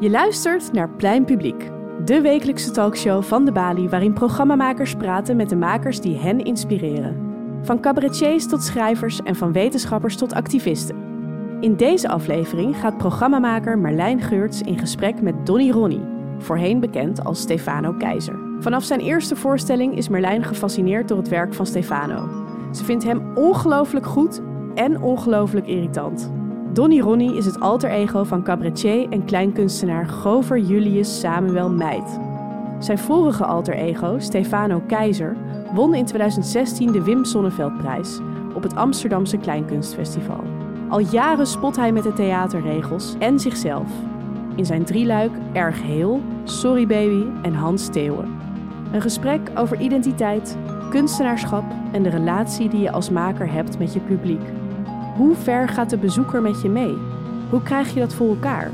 Je luistert naar Plein Publiek, de wekelijkse talkshow van de Bali waarin programmamakers praten met de makers die hen inspireren. Van cabaretiers tot schrijvers en van wetenschappers tot activisten. In deze aflevering gaat programmamaker Marlijn Geurts in gesprek met Donny Ronnie, voorheen bekend als Stefano Keizer. Vanaf zijn eerste voorstelling is Marlijn gefascineerd door het werk van Stefano. Ze vindt hem ongelooflijk goed en ongelooflijk irritant. Donny Ronnie is het alter ego van cabaretier en kleinkunstenaar Gover Julius Samuel Meid. Zijn vorige alter ego, Stefano Keizer, won in 2016 de Wim Sonneveldprijs op het Amsterdamse Kleinkunstfestival. Al jaren spot hij met de theaterregels en zichzelf. In zijn drieluik Erg Heel, Sorry Baby en Hans Theeuwen. Een gesprek over identiteit, kunstenaarschap en de relatie die je als maker hebt met je publiek. Hoe ver gaat de bezoeker met je mee? Hoe krijg je dat voor elkaar?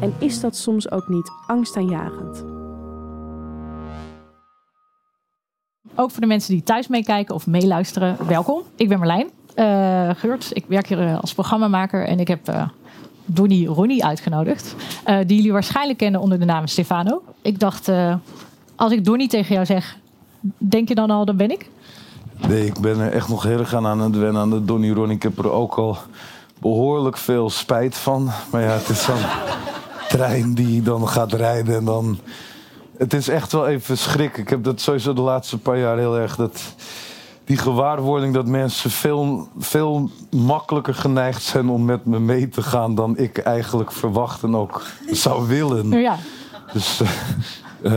En is dat soms ook niet angstaanjagend? Ook voor de mensen die thuis meekijken of meeluisteren, welkom. Ik ben Marlijn uh, Geurt. Ik werk hier eh, als programmamaker en ik heb uh, Donny Ronnie uitgenodigd. Die jullie waarschijnlijk kennen onder de naam Stefano. Ik dacht, als ik Donny tegen jou zeg, denk je dan al, dan ben ik? Nee, ik ben er echt nog heel erg aan het wennen aan de Donny Ronnie. Ik heb er ook al behoorlijk veel spijt van. Maar ja, het is zo'n trein die dan gaat rijden en dan... Het is echt wel even schrik. Ik heb dat sowieso de laatste paar jaar heel erg... Dat, die gewaarwording dat mensen veel, veel makkelijker geneigd zijn om met me mee te gaan dan ik eigenlijk verwacht en ook zou willen. Ja. Dus uh,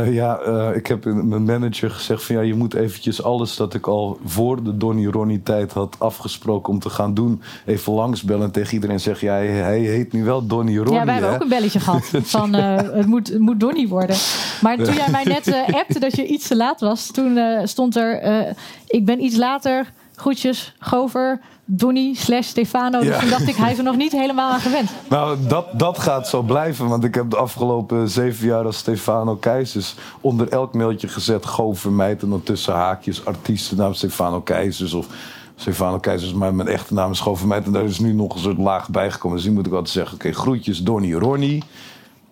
ja, uh, ik heb mijn manager gezegd van ja, je moet eventjes alles dat ik al voor de Donny Ronnie tijd had afgesproken om te gaan doen, even langsbellen en tegen iedereen zeggen, ja, hij, heet nu wel Donny Ronnie. Ja, wij hebben ook een belletje gehad van uh, het, moet, het moet Donny worden. Maar toen jij mij net appte dat je iets te laat was, toen stond er, ik ben iets later, groetjes, Gover, Donny slash Stefano. Dus toen dacht ik, hij is er nog niet helemaal aan gewend. Nou, dat, dat gaat zo blijven. Want ik heb de afgelopen zeven jaar als Stefano Keizers... onder elk mailtje gezet, go vermijd. En dan tussen haakjes artiestennaam Stefano Keizers of... Stefano Keizers, maar mijn echte naam is gewoon vermijd. En daar is nu nog een soort laag bijgekomen. Dus nu moet ik altijd zeggen, oké, groetjes Donny Ronnie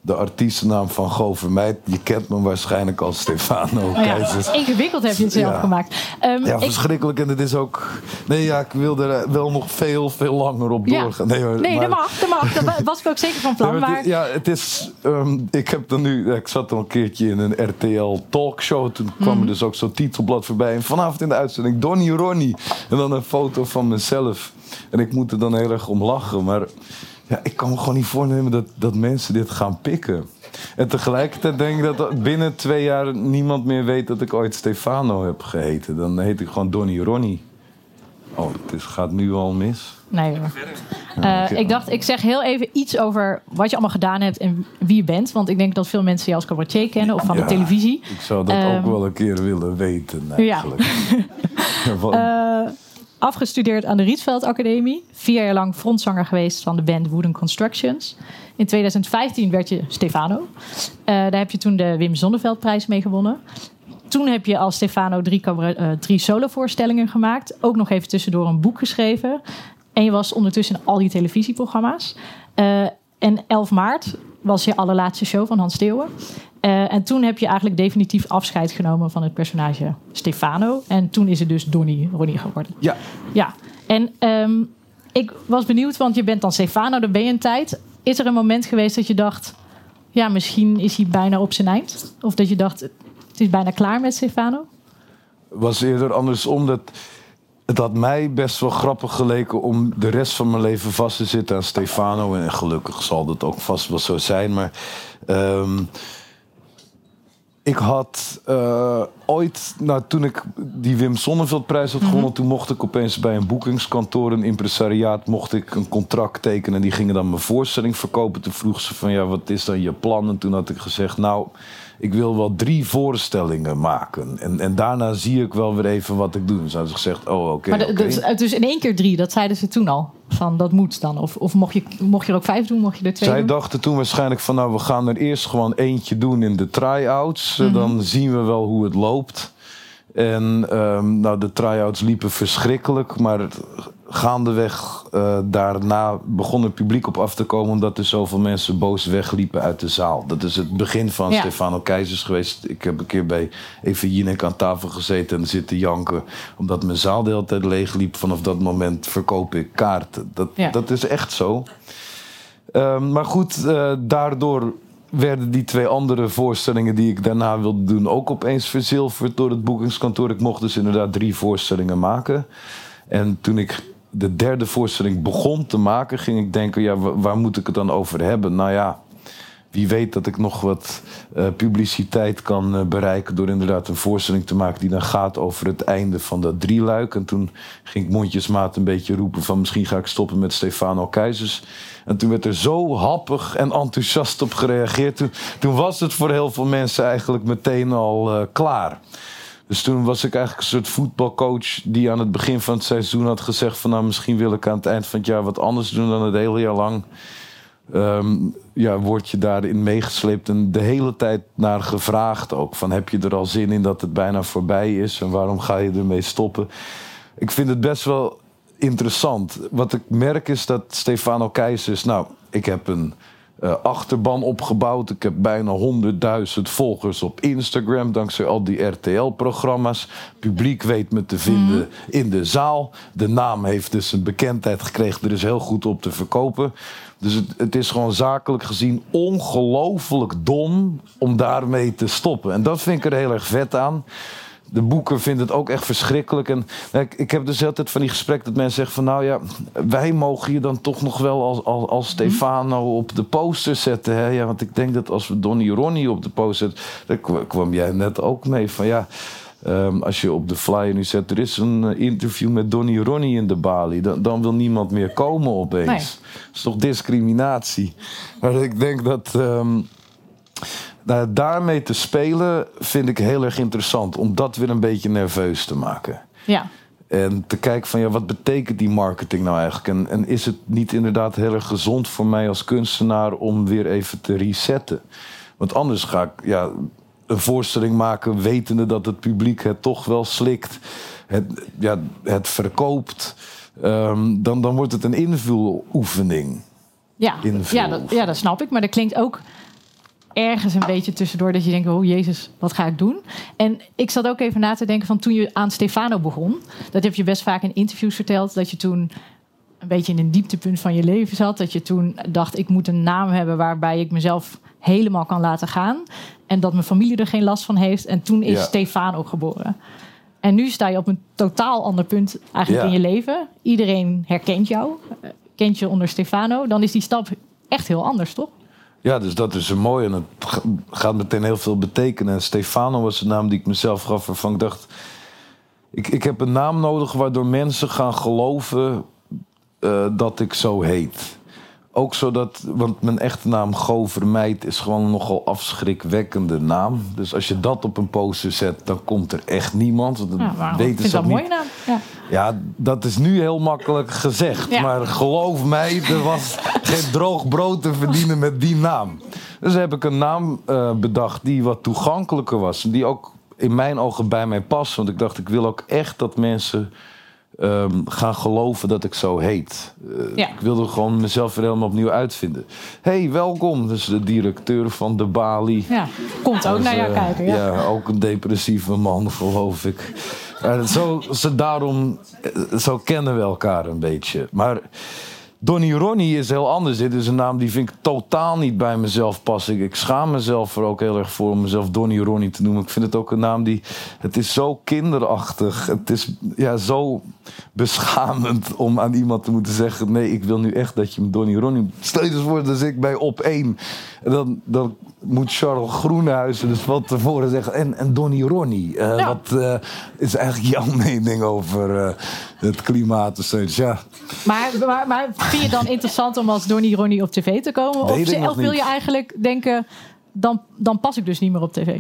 de artiestennaam van Govermeid. Je kent me waarschijnlijk als Stefano oh ja, Ingewikkeld heb je het zelf gemaakt. Um, ja, verschrikkelijk. En het is ook... Nee, ja, ik wil er wel nog veel, veel langer op doorgaan. Nee, maar, nee dat mag, dat mag. Daar was ik ook zeker van plan. maar, Ja, het is... Um, ik heb er nu... Ik zat al een keertje in een RTL talkshow. Toen kwam mm. er dus ook zo'n titelblad voorbij. En vanavond in de uitzending Donny Ronnie. En dan een foto van mezelf. En ik moet er dan heel erg om lachen. Maar ja, ik kan me gewoon niet voornemen dat, dat mensen dit gaan pikken. En tegelijkertijd denk ik dat binnen twee jaar niemand meer weet dat ik ooit Stefano heb geheten. Dan heet ik gewoon Donny Ronnie. Oh, het gaat nu al mis. Nee hoor. Uh, ik dacht, ik zeg heel even iets over wat je allemaal gedaan hebt en wie je bent. Want ik denk dat veel mensen je als cabaretier kennen of van de televisie. Ik zou dat ook ehm, wel een keer willen weten eigenlijk. Ja. uh, afgestudeerd aan de Rietveld Academie. Vier jaar lang frontzanger geweest van de band Wooden Constructions. In 2015 werd je Stefano. Uh, daar heb je toen de Wim Zonneveldprijs mee gewonnen. Toen heb je als Stefano drie, uh, drie solovoorstellingen gemaakt. Ook nog even tussendoor een boek geschreven. En je was ondertussen in al die televisieprogramma's. Uh, en 11 maart was je allerlaatste show van Hans Steeuwen. Uh, en toen heb je eigenlijk definitief afscheid genomen van het personage Stefano. En toen is het dus Donny Ronnie geworden. Ja. Ja. En um, ik was benieuwd, want je bent dan Stefano, daar ben je een tijd. Is er een moment geweest dat je dacht... ja, misschien is hij bijna op zijn eind? Of dat je dacht, het is bijna klaar met Stefano? was eerder andersom. Dat, het had mij best wel grappig geleken om de rest van mijn leven vast te zitten aan Stefano. En gelukkig zal dat ook vast wel zo zijn. Maar... Um, ik had uh, ooit, nou, toen ik die Wim Sonneveldprijs had gewonnen, mm toen mocht ik opeens bij een boekingskantoor, een impresariaat, mocht ik een contract tekenen. En die gingen dan mijn voorstelling verkopen. Toen vroeg ze van ja, wat is dan je plan? En toen had ik gezegd, nou, ik wil wel drie voorstellingen maken. En, en daarna zie ik wel weer even wat ik doe. Dus hadden ze gezegd, oh oké. Okay, okay. Dus in één keer drie, dat zeiden ze toen al. Van dat moet dan. Of, of mocht, je, mocht je er ook vijf doen, mocht je er twee Zij doen? dachten toen waarschijnlijk van nou, we gaan er eerst gewoon eentje doen in de try-outs. Mm Dan zien we wel hoe het loopt. En ehm, nou, de try-outs liepen verschrikkelijk, maar gaandeweg uh, daarna begon het publiek op af te komen omdat er zoveel mensen boos wegliepen uit de zaal. Dat is het begin van Stefano Keizers geweest. Ik heb een keer bij Eva Jinek aan tafel gezeten en zitten janken omdat mijn zaal de hele tijd leeg liep. Vanaf dat moment verkoop ik kaarten. Dat, dat is echt zo. Um, maar goed, uh, daardoor werden die twee andere voorstellingen die ik daarna wilde doen ook opeens verzilverd door het boekingskantoor. Ik mocht dus inderdaad drie voorstellingen maken. En toen ik de derde voorstelling begon te maken, ging ik denken: ja, waar moet ik het dan over hebben? Nou ja, wie weet dat ik nog wat uh, publiciteit kan uh, bereiken door inderdaad een voorstelling te maken die dan gaat over het einde van dat drieluik. En toen ging ik mondjesmaat een beetje roepen van misschien ga ik stoppen met Stefano Keizers. En toen werd er zo happig en enthousiast op gereageerd. Toen, was het voor heel veel mensen eigenlijk meteen al uh, klaar. Dus toen was ik eigenlijk een soort voetbalcoach die aan het begin van het seizoen had gezegd van nou misschien wil ik aan het eind van het jaar wat anders doen dan het hele jaar lang. Um, ja, word je daarin meegesleept en de hele tijd naar gevraagd ook. Van heb je er al zin in dat het bijna voorbij is en waarom ga je ermee stoppen? Ik vind het best wel interessant. Wat ik merk is dat Stefano Keizers, nou, ik heb een uh, achterban opgebouwd. Ik heb bijna 100.000 volgers op Instagram dankzij al die RTL-programma's. Publiek weet me te vinden mhm. in de zaal. De naam heeft dus een bekendheid gekregen. Er is heel goed op te verkopen. Dus het, het is gewoon zakelijk gezien ongelooflijk dom om daarmee te stoppen. En dat vind ik er heel erg vet aan de boeken vinden het ook echt verschrikkelijk. En ik, ik heb dus altijd van die gesprekken dat mensen zeggen van... nou ja, wij mogen je dan toch nog wel als, als, als mhm. Stefano op de poster zetten. Hè? Ja, want ik denk dat als we Donny Ronnie op de poster zetten... daar kwam jij net ook mee van ja... Um, als je op de flyer nu zet, er is een eh, interview met Donny Ronnie in de Bali. Dan, dan wil niemand meer komen opeens. Nee. Dat is toch discriminatie? Maar ik denk dat... Um, nou, daarmee te spelen vind ik heel erg interessant. Om dat weer een beetje nerveus te maken. Ja. En te kijken van ja, wat betekent die marketing nou eigenlijk? En, en is het niet inderdaad heel erg gezond voor mij als kunstenaar om weer even te resetten? Want anders ga ik ja, een voorstelling maken wetende dat het publiek het toch wel slikt. Het, ja, het verkoopt. Um, dan, dan wordt het een invuloefening. Ja, ja, dat, ja, dat snap ik. Maar dat klinkt ook ergens een beetje tussendoor dat je denkt: oh jezus, wat ga ik doen? En ik zat ook even na te denken van toen je aan Stefano begon. Dat heb je best vaak in interviews verteld. Dat je toen een beetje in een dieptepunt van je leven zat. Dat je toen dacht: ik moet een naam hebben waarbij ik mezelf helemaal kan laten gaan. En dat mijn familie er geen last van heeft. En toen is Stefano geboren. En nu sta je op een totaal ander punt eigenlijk in je leven. Iedereen herkent jou, eh, kent je onder Stefano. Dan is die stap echt heel anders, toch? Ja, dus dat is mooi en het gaat meteen heel veel betekenen. En Stefano was de naam die ik mezelf gaf waarvan ik dacht... Ik, ik heb een naam nodig waardoor mensen gaan geloven uh, dat ik zo heet. Ook zodat, want mijn echte naam Go Vermijd is gewoon een nogal afschrikwekkende naam. Dus als je dat op een poster zet, dan komt er echt niemand. Want ja, weten ze dat een mooie naam. Ja. ja. dat is nu heel makkelijk gezegd. Maar geloof mij, er was geen droog brood te verdienen met die naam. Dus heb ik een naam uh, bedacht die wat toegankelijker was. En die ook in mijn ogen bij mij past. Want ik dacht, ik wil ook echt dat mensen um, gaan geloven dat ik zo heet. Uh, ja. Ik wilde gewoon mezelf weer helemaal opnieuw uitvinden. hey, welkom. Dus de directeur van de Bali. Ja, komt ook naar jou uh, kijken. Ja. ja. ook een depressieve man, geloof ik. Uh, zo, zo, daarom, eh, zo kennen we elkaar een beetje. Maar Donny Ronnie is heel anders. Dit is een naam die vind ik totaal niet bij mezelf passen. Ik, schaam mezelf er ook heel erg voor om mezelf Donny Ronnie te noemen. Ik vind het ook een naam die... Het is zo kinderachtig. Het is ja, zo beschamend om aan iemand te moeten zeggen... nee, ik wil nu echt dat je me Donny Ronnie... Stel je eens voor dat ik bij op één... dan, dan moet Charles Groenhuizen dus wat tevoren zeggen. En, en Donny Ronnie, uh, wat uh, is eigenlijk jouw mening over uh, het klimaat? Dus ja. Maar, maar, maar vind je het dan interessant om als Donny Ronnie op tv te komen? Of, of wil je eigenlijk denken, dan, dan pas ik dus niet meer op tv?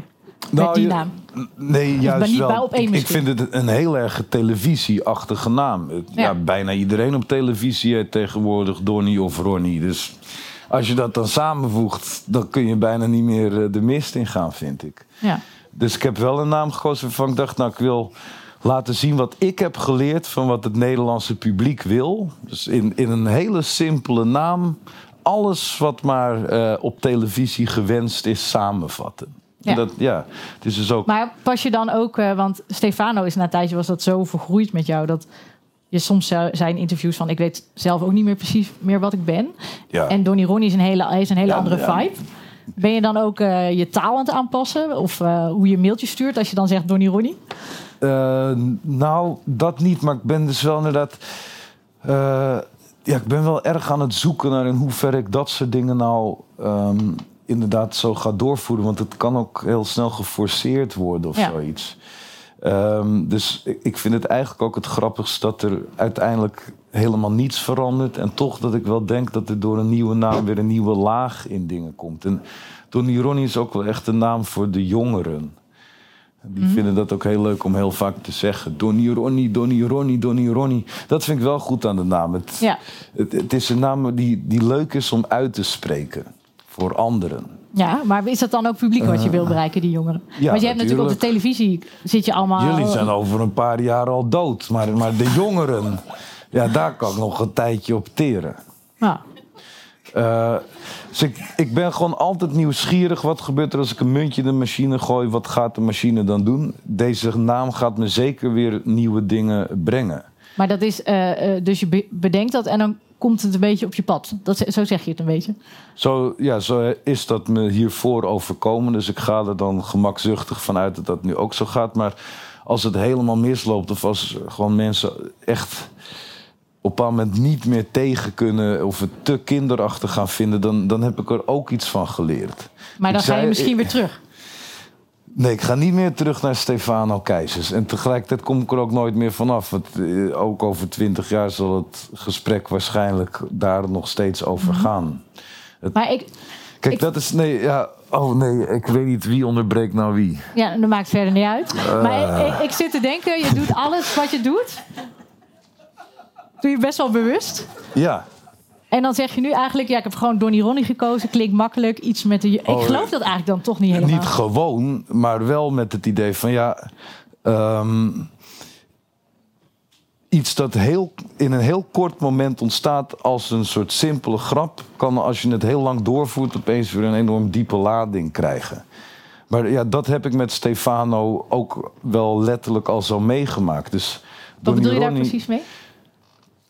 Nou, met die naam. Nee, juist wel. Ik, vind het een heel erg televisieachtige naam. Ja. ja. bijna iedereen op televisie heeft tegenwoordig Donny of Ronnie. Dus als je dat dan samenvoegt, dan kun je bijna niet meer eh, de mist in gaan, vind ik. Ja. dus ik heb wel een naam gekozen waarvan ik dacht, nou, ik wil laten zien wat ik heb geleerd van wat het Nederlandse publiek wil. Dus in, in een hele simpele naam alles wat maar eh, op televisie gewenst is samenvatten. Ja. Dat, ja, het is dus ook. Maar pas je dan ook, eh, want Stefano is na een tijdje was dat zo vergroeid met jou dat je soms zijn interviews van ik weet zelf ook niet meer precies meer wat ik ben. Ja. En Donny Ronnie is een hele, is een hele Ja, andere vibe. Ben je dan ook eh, je taal aan het aanpassen? Of hoe je mailtjes stuurt als je dan zegt Donny Ronnie? Eh, nou, dat niet, maar ik ben dus wel inderdaad. eh, ja, ik ben wel erg aan het zoeken naar in hoeverre ik dat soort dingen nou ehm, inderdaad zo ga doorvoeren. Want het kan ook heel snel geforceerd worden of Ja. zoiets. Ehm, dus ik- vind het eigenlijk ook het grappigst dat er uiteindelijk helemaal niets verandert. En toch dat ik wel denk dat er door een nieuwe naam weer een nieuwe laag in dingen komt. En Donny Ronnie is ook wel echt een naam voor de jongeren. Die vinden dat ook heel leuk om heel vaak te zeggen. Donny Ronnie, Donny Ronnie, Donny Ronnie. Dat vind ik wel goed aan de naam. Het, Ja. het, het is een naam die, die leuk is om uit te spreken. Voor anderen. Ja, maar is dat dan ook publiek wat je wil bereiken, die jongeren? Eh. ja, Want je hebt natuurlijk op de televisie zit je allemaal. Jullie zijn over een paar jaar al dood. Maar, maar de jongeren, ja, daar kan ik nog een tijdje op teren. Ja. Eh, dus ik, ik ben gewoon altijd nieuwsgierig. Wat gebeurt er als ik een muntje in de machine gooi? Wat gaat de machine dan doen? Deze naam gaat me zeker weer nieuwe dingen brengen. Maar dat is, eh, eh, dus je be- bedenkt dat en dan komt het een beetje op je pad. Dat, zo zeg je het een beetje. Zo, ja, zo is dat me hiervoor overkomen. Dus ik ga er dan gemakzuchtig vanuit dat dat nu ook zo gaat. Maar als het helemaal misloopt of als gewoon mensen echt op een moment niet meer tegen kunnen... of het te kinderachtig gaan vinden... dan, dan heb ik er ook iets van geleerd. Maar dan Ik ga je misschien weer terug. Nee, ik ga niet meer terug naar Stefano Keizers. En tegelijkertijd kom ik er ook nooit meer vanaf. Want eh, ook over twintig jaar zal het gesprek waarschijnlijk daar nog steeds over gaan. Maar ik, Kijk, Ik- dat is. Nee, ja. Oh nee, ik weet niet wie onderbreekt nou wie. ja, dat maakt verder niet uit. Eh. Maar ik, ik, ik zit te denken, je doet alles wat je doet. Doe je best wel bewust. Ja. En dan zeg je nu eigenlijk, ja, ik heb gewoon Donny Ronnie gekozen. Klinkt makkelijk, iets met de... Ik Oh, geloof dat eigenlijk dan toch niet helemaal. Niet gewoon, maar wel met het idee van ja. ehm, iets dat heel, in een heel kort moment ontstaat als een soort simpele grap, kan als je het heel lang doorvoert opeens weer een enorm diepe lading krijgen. Maar ja, dat heb ik met Stefano ook wel letterlijk al zo meegemaakt. Dus Wat bedoel je daar precies mee?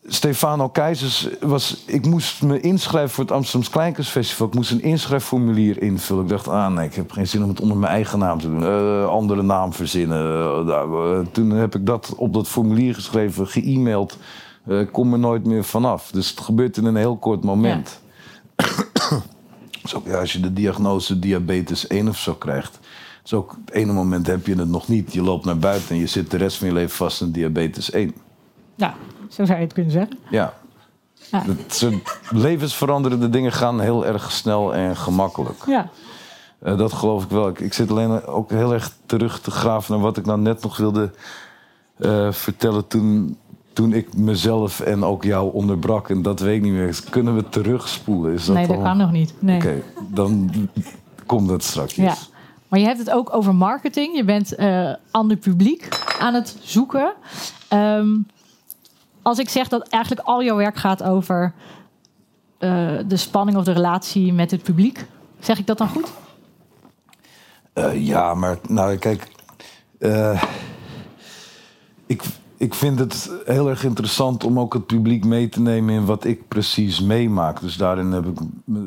Stefano Keizers was. Ik moest me inschrijven voor het Amsterdams Kleinkunstfestival. Ik moest een inschrijfformulier invullen. Ik dacht, ah nee, ik heb geen zin om het onder mijn eigen naam te doen. Eh, andere naam verzinnen. Eh, eh, toen heb ik dat op dat formulier geschreven, ge-mailed. Ik kom er nooit meer vanaf. Dus het gebeurt in een heel kort moment. dus ook ja, als je de diagnose diabetes 1 of zo krijgt. Dus ook het ene moment heb je het nog niet. Je loopt naar buiten en je zit de rest van je leven vast in diabetes 1. Ja, zo zou je het kunnen zeggen. Ja. Ja. Dat soort levensveranderende dingen gaan heel erg snel en gemakkelijk. Ja. Eh, dat geloof ik wel. Ik, ik zit alleen ook heel erg terug te graven naar wat ik nou net nog wilde eh, vertellen toen, toen ik mezelf en ook jou onderbrak. En dat weet ik niet meer. Kunnen we terugspoelen? Is dat nee, dat al- kan nog niet. Nee. Oké, dan komt dat straks. Ja. Maar je hebt het ook over marketing. Je bent eh ander publiek aan het zoeken. Ehm, als ik zeg dat eigenlijk al jouw werk gaat over eh, de spanning of de relatie met het publiek, zeg ik dat dan goed? Eh, ja, maar nou kijk, eh, ik, ik vind het heel erg interessant om ook het publiek mee te nemen in wat ik precies meemaak. Dus daarin heb ik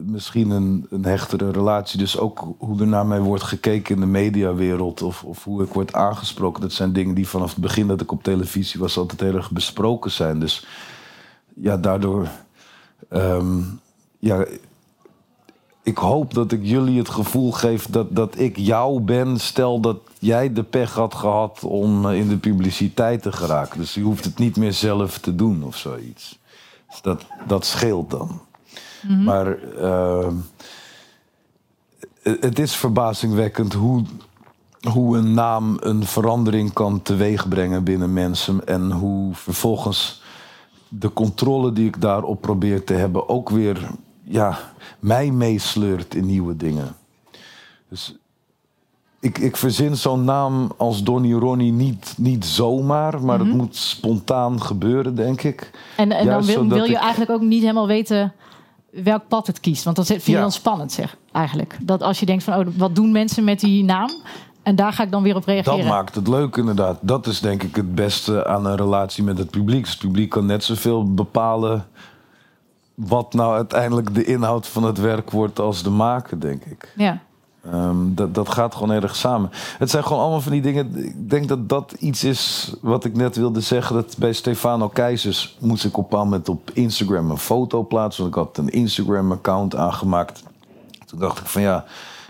misschien een, een hechtere relatie. Dus ook hoe er naar mij wordt gekeken in de mediawereld of, of hoe ik word aangesproken. Dat zijn dingen die vanaf het begin dat ik op televisie was altijd heel erg besproken zijn. Dus ja, daardoor. ehm, ja, ik hoop dat ik jullie het gevoel geef dat, dat ik jou ben. Stel dat jij de pech had gehad om eh, in de publiciteit te geraken. Dus je hoeft het niet meer zelf te doen of zoiets. Dus dat, dat scheelt dan. Maar eh, het- het is verbazingwekkend hoe, hoe een naam een verandering kan teweegbrengen binnen mensen. En hoe vervolgens de controle die ik daarop probeer te hebben ook weer ja, mij meesleurt in nieuwe dingen. Dus ik, ik verzin zo'n naam als Donny Ronnie niet, niet zomaar, maar het moet spontaan gebeuren, denk ik. En, en dan wil, je ik- eigenlijk ook niet helemaal weten welk pad het kiest. Want dat vind je Ja. dan spannend, zeg, eigenlijk. Dat als je denkt van, oh, wat doen mensen met die naam? En daar ga ik dan weer op reageren. Dat maakt het leuk, inderdaad. Dat is denk ik het beste aan een relatie met het publiek. Het publiek kan net zoveel bepalen wat nou uiteindelijk de inhoud van het werk wordt als de maker, denk ik. Ja. Ehm, dat, dat gaat gewoon erg samen. Het zijn gewoon allemaal van die dingen. Ik denk dat dat iets is wat ik net wilde zeggen. Dat bij Stefano Keizers moest ik op een moment op Instagram een foto plaatsen. Want ik had een Instagram-account aangemaakt. Toen dacht ik van ja,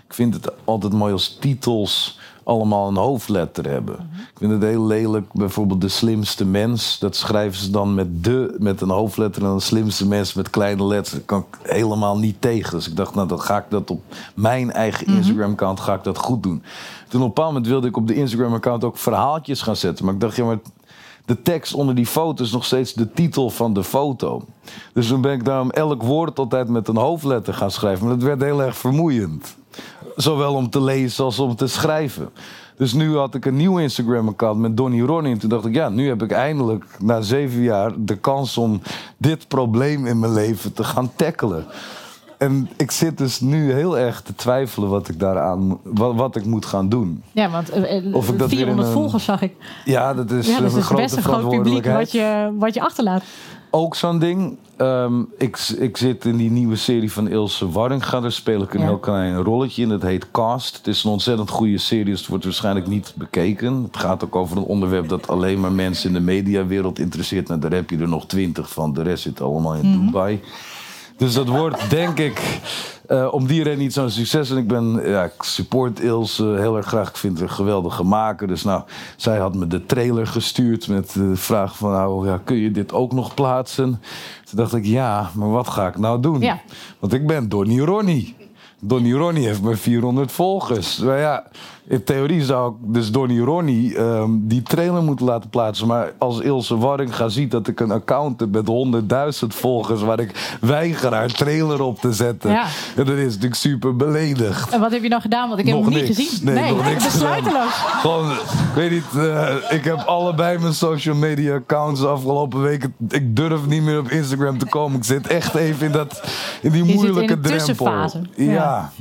ik vind het altijd mooi als titels allemaal een hoofdletter hebben. Ik vind het heel lelijk, bijvoorbeeld de slimste mens. Dat schrijven ze dan met de, met een hoofdletter... en de slimste mens met kleine letters. Dat kan ik helemaal niet tegen. Dus ik dacht, nou, dan ga ik dat op mijn eigen Instagram-account ga ik dat goed doen. Toen op een bepaald moment wilde ik op de Instagram-account ook verhaaltjes gaan zetten. Maar ik dacht, ja, maar de tekst onder die foto is nog steeds de titel van de foto. Dus toen ben ik daarom elk woord altijd met een hoofdletter gaan schrijven. Maar dat werd heel erg vermoeiend. Zowel om te lezen als om te schrijven. Dus nu had ik een nieuw Instagram-account met Donny Ronnie. En toen dacht ik, ja, nu heb ik eindelijk na zeven jaar de kans om dit probleem in mijn leven te gaan tackelen. En ik zit dus nu heel erg te twijfelen wat ik daaraan, wat, wat ik moet gaan doen. Ja, want eh, Of ik dat weer 400 in een- volgers zag ik. Ja, dat is Ja, dus een grote best een groot publiek wat je, wat je achterlaat. Ook zo'n ding. Ehm, ik, ik zit in die nieuwe serie van Ilse Warringa. Daar speel ik een Ja. heel klein rolletje in. Dat heet Cast. Het is een ontzettend goede serie. Dus het wordt waarschijnlijk niet bekeken. Het gaat ook over een onderwerp dat alleen maar mensen in de mediawereld interesseert. Nou, daar heb je er nog twintig van. De rest zit allemaal in Mhm. Dubai. Dus dat wordt, denk ik, eh, om die reden niet zo'n succes. En ik ben, ja, ik support Ilse heel erg graag. Ik vind haar een geweldige maker. Dus nou, zij had me de trailer gestuurd met de vraag van, nou, ja, kun je dit ook nog plaatsen? Toen dacht ik, ja, maar wat ga ik nou doen? Ja. Want ik ben Donny Ronnie. Donny Ronnie heeft maar 400 volgers. Maar ja, in theorie zou ik dus Donny Ronnie ehm, die trailer moeten laten plaatsen. Maar als Ilse Warringa ziet dat ik een account heb met 100.000 volgers... waar ik weiger haar trailer op te zetten... Ja. en dan is het natuurlijk super beledigd. En wat heb je dan gedaan? Want ik heb Nog hem niet gezien. Nee, nog niks besluiteloos. Gewoon, ik weet niet, eh, ik heb allebei mijn social media accounts de afgelopen weken. Ik durf niet meer op Instagram te komen. Ik zit echt even in, dat, in die in moeilijke een drempel. tussenfase. Ja. Ja.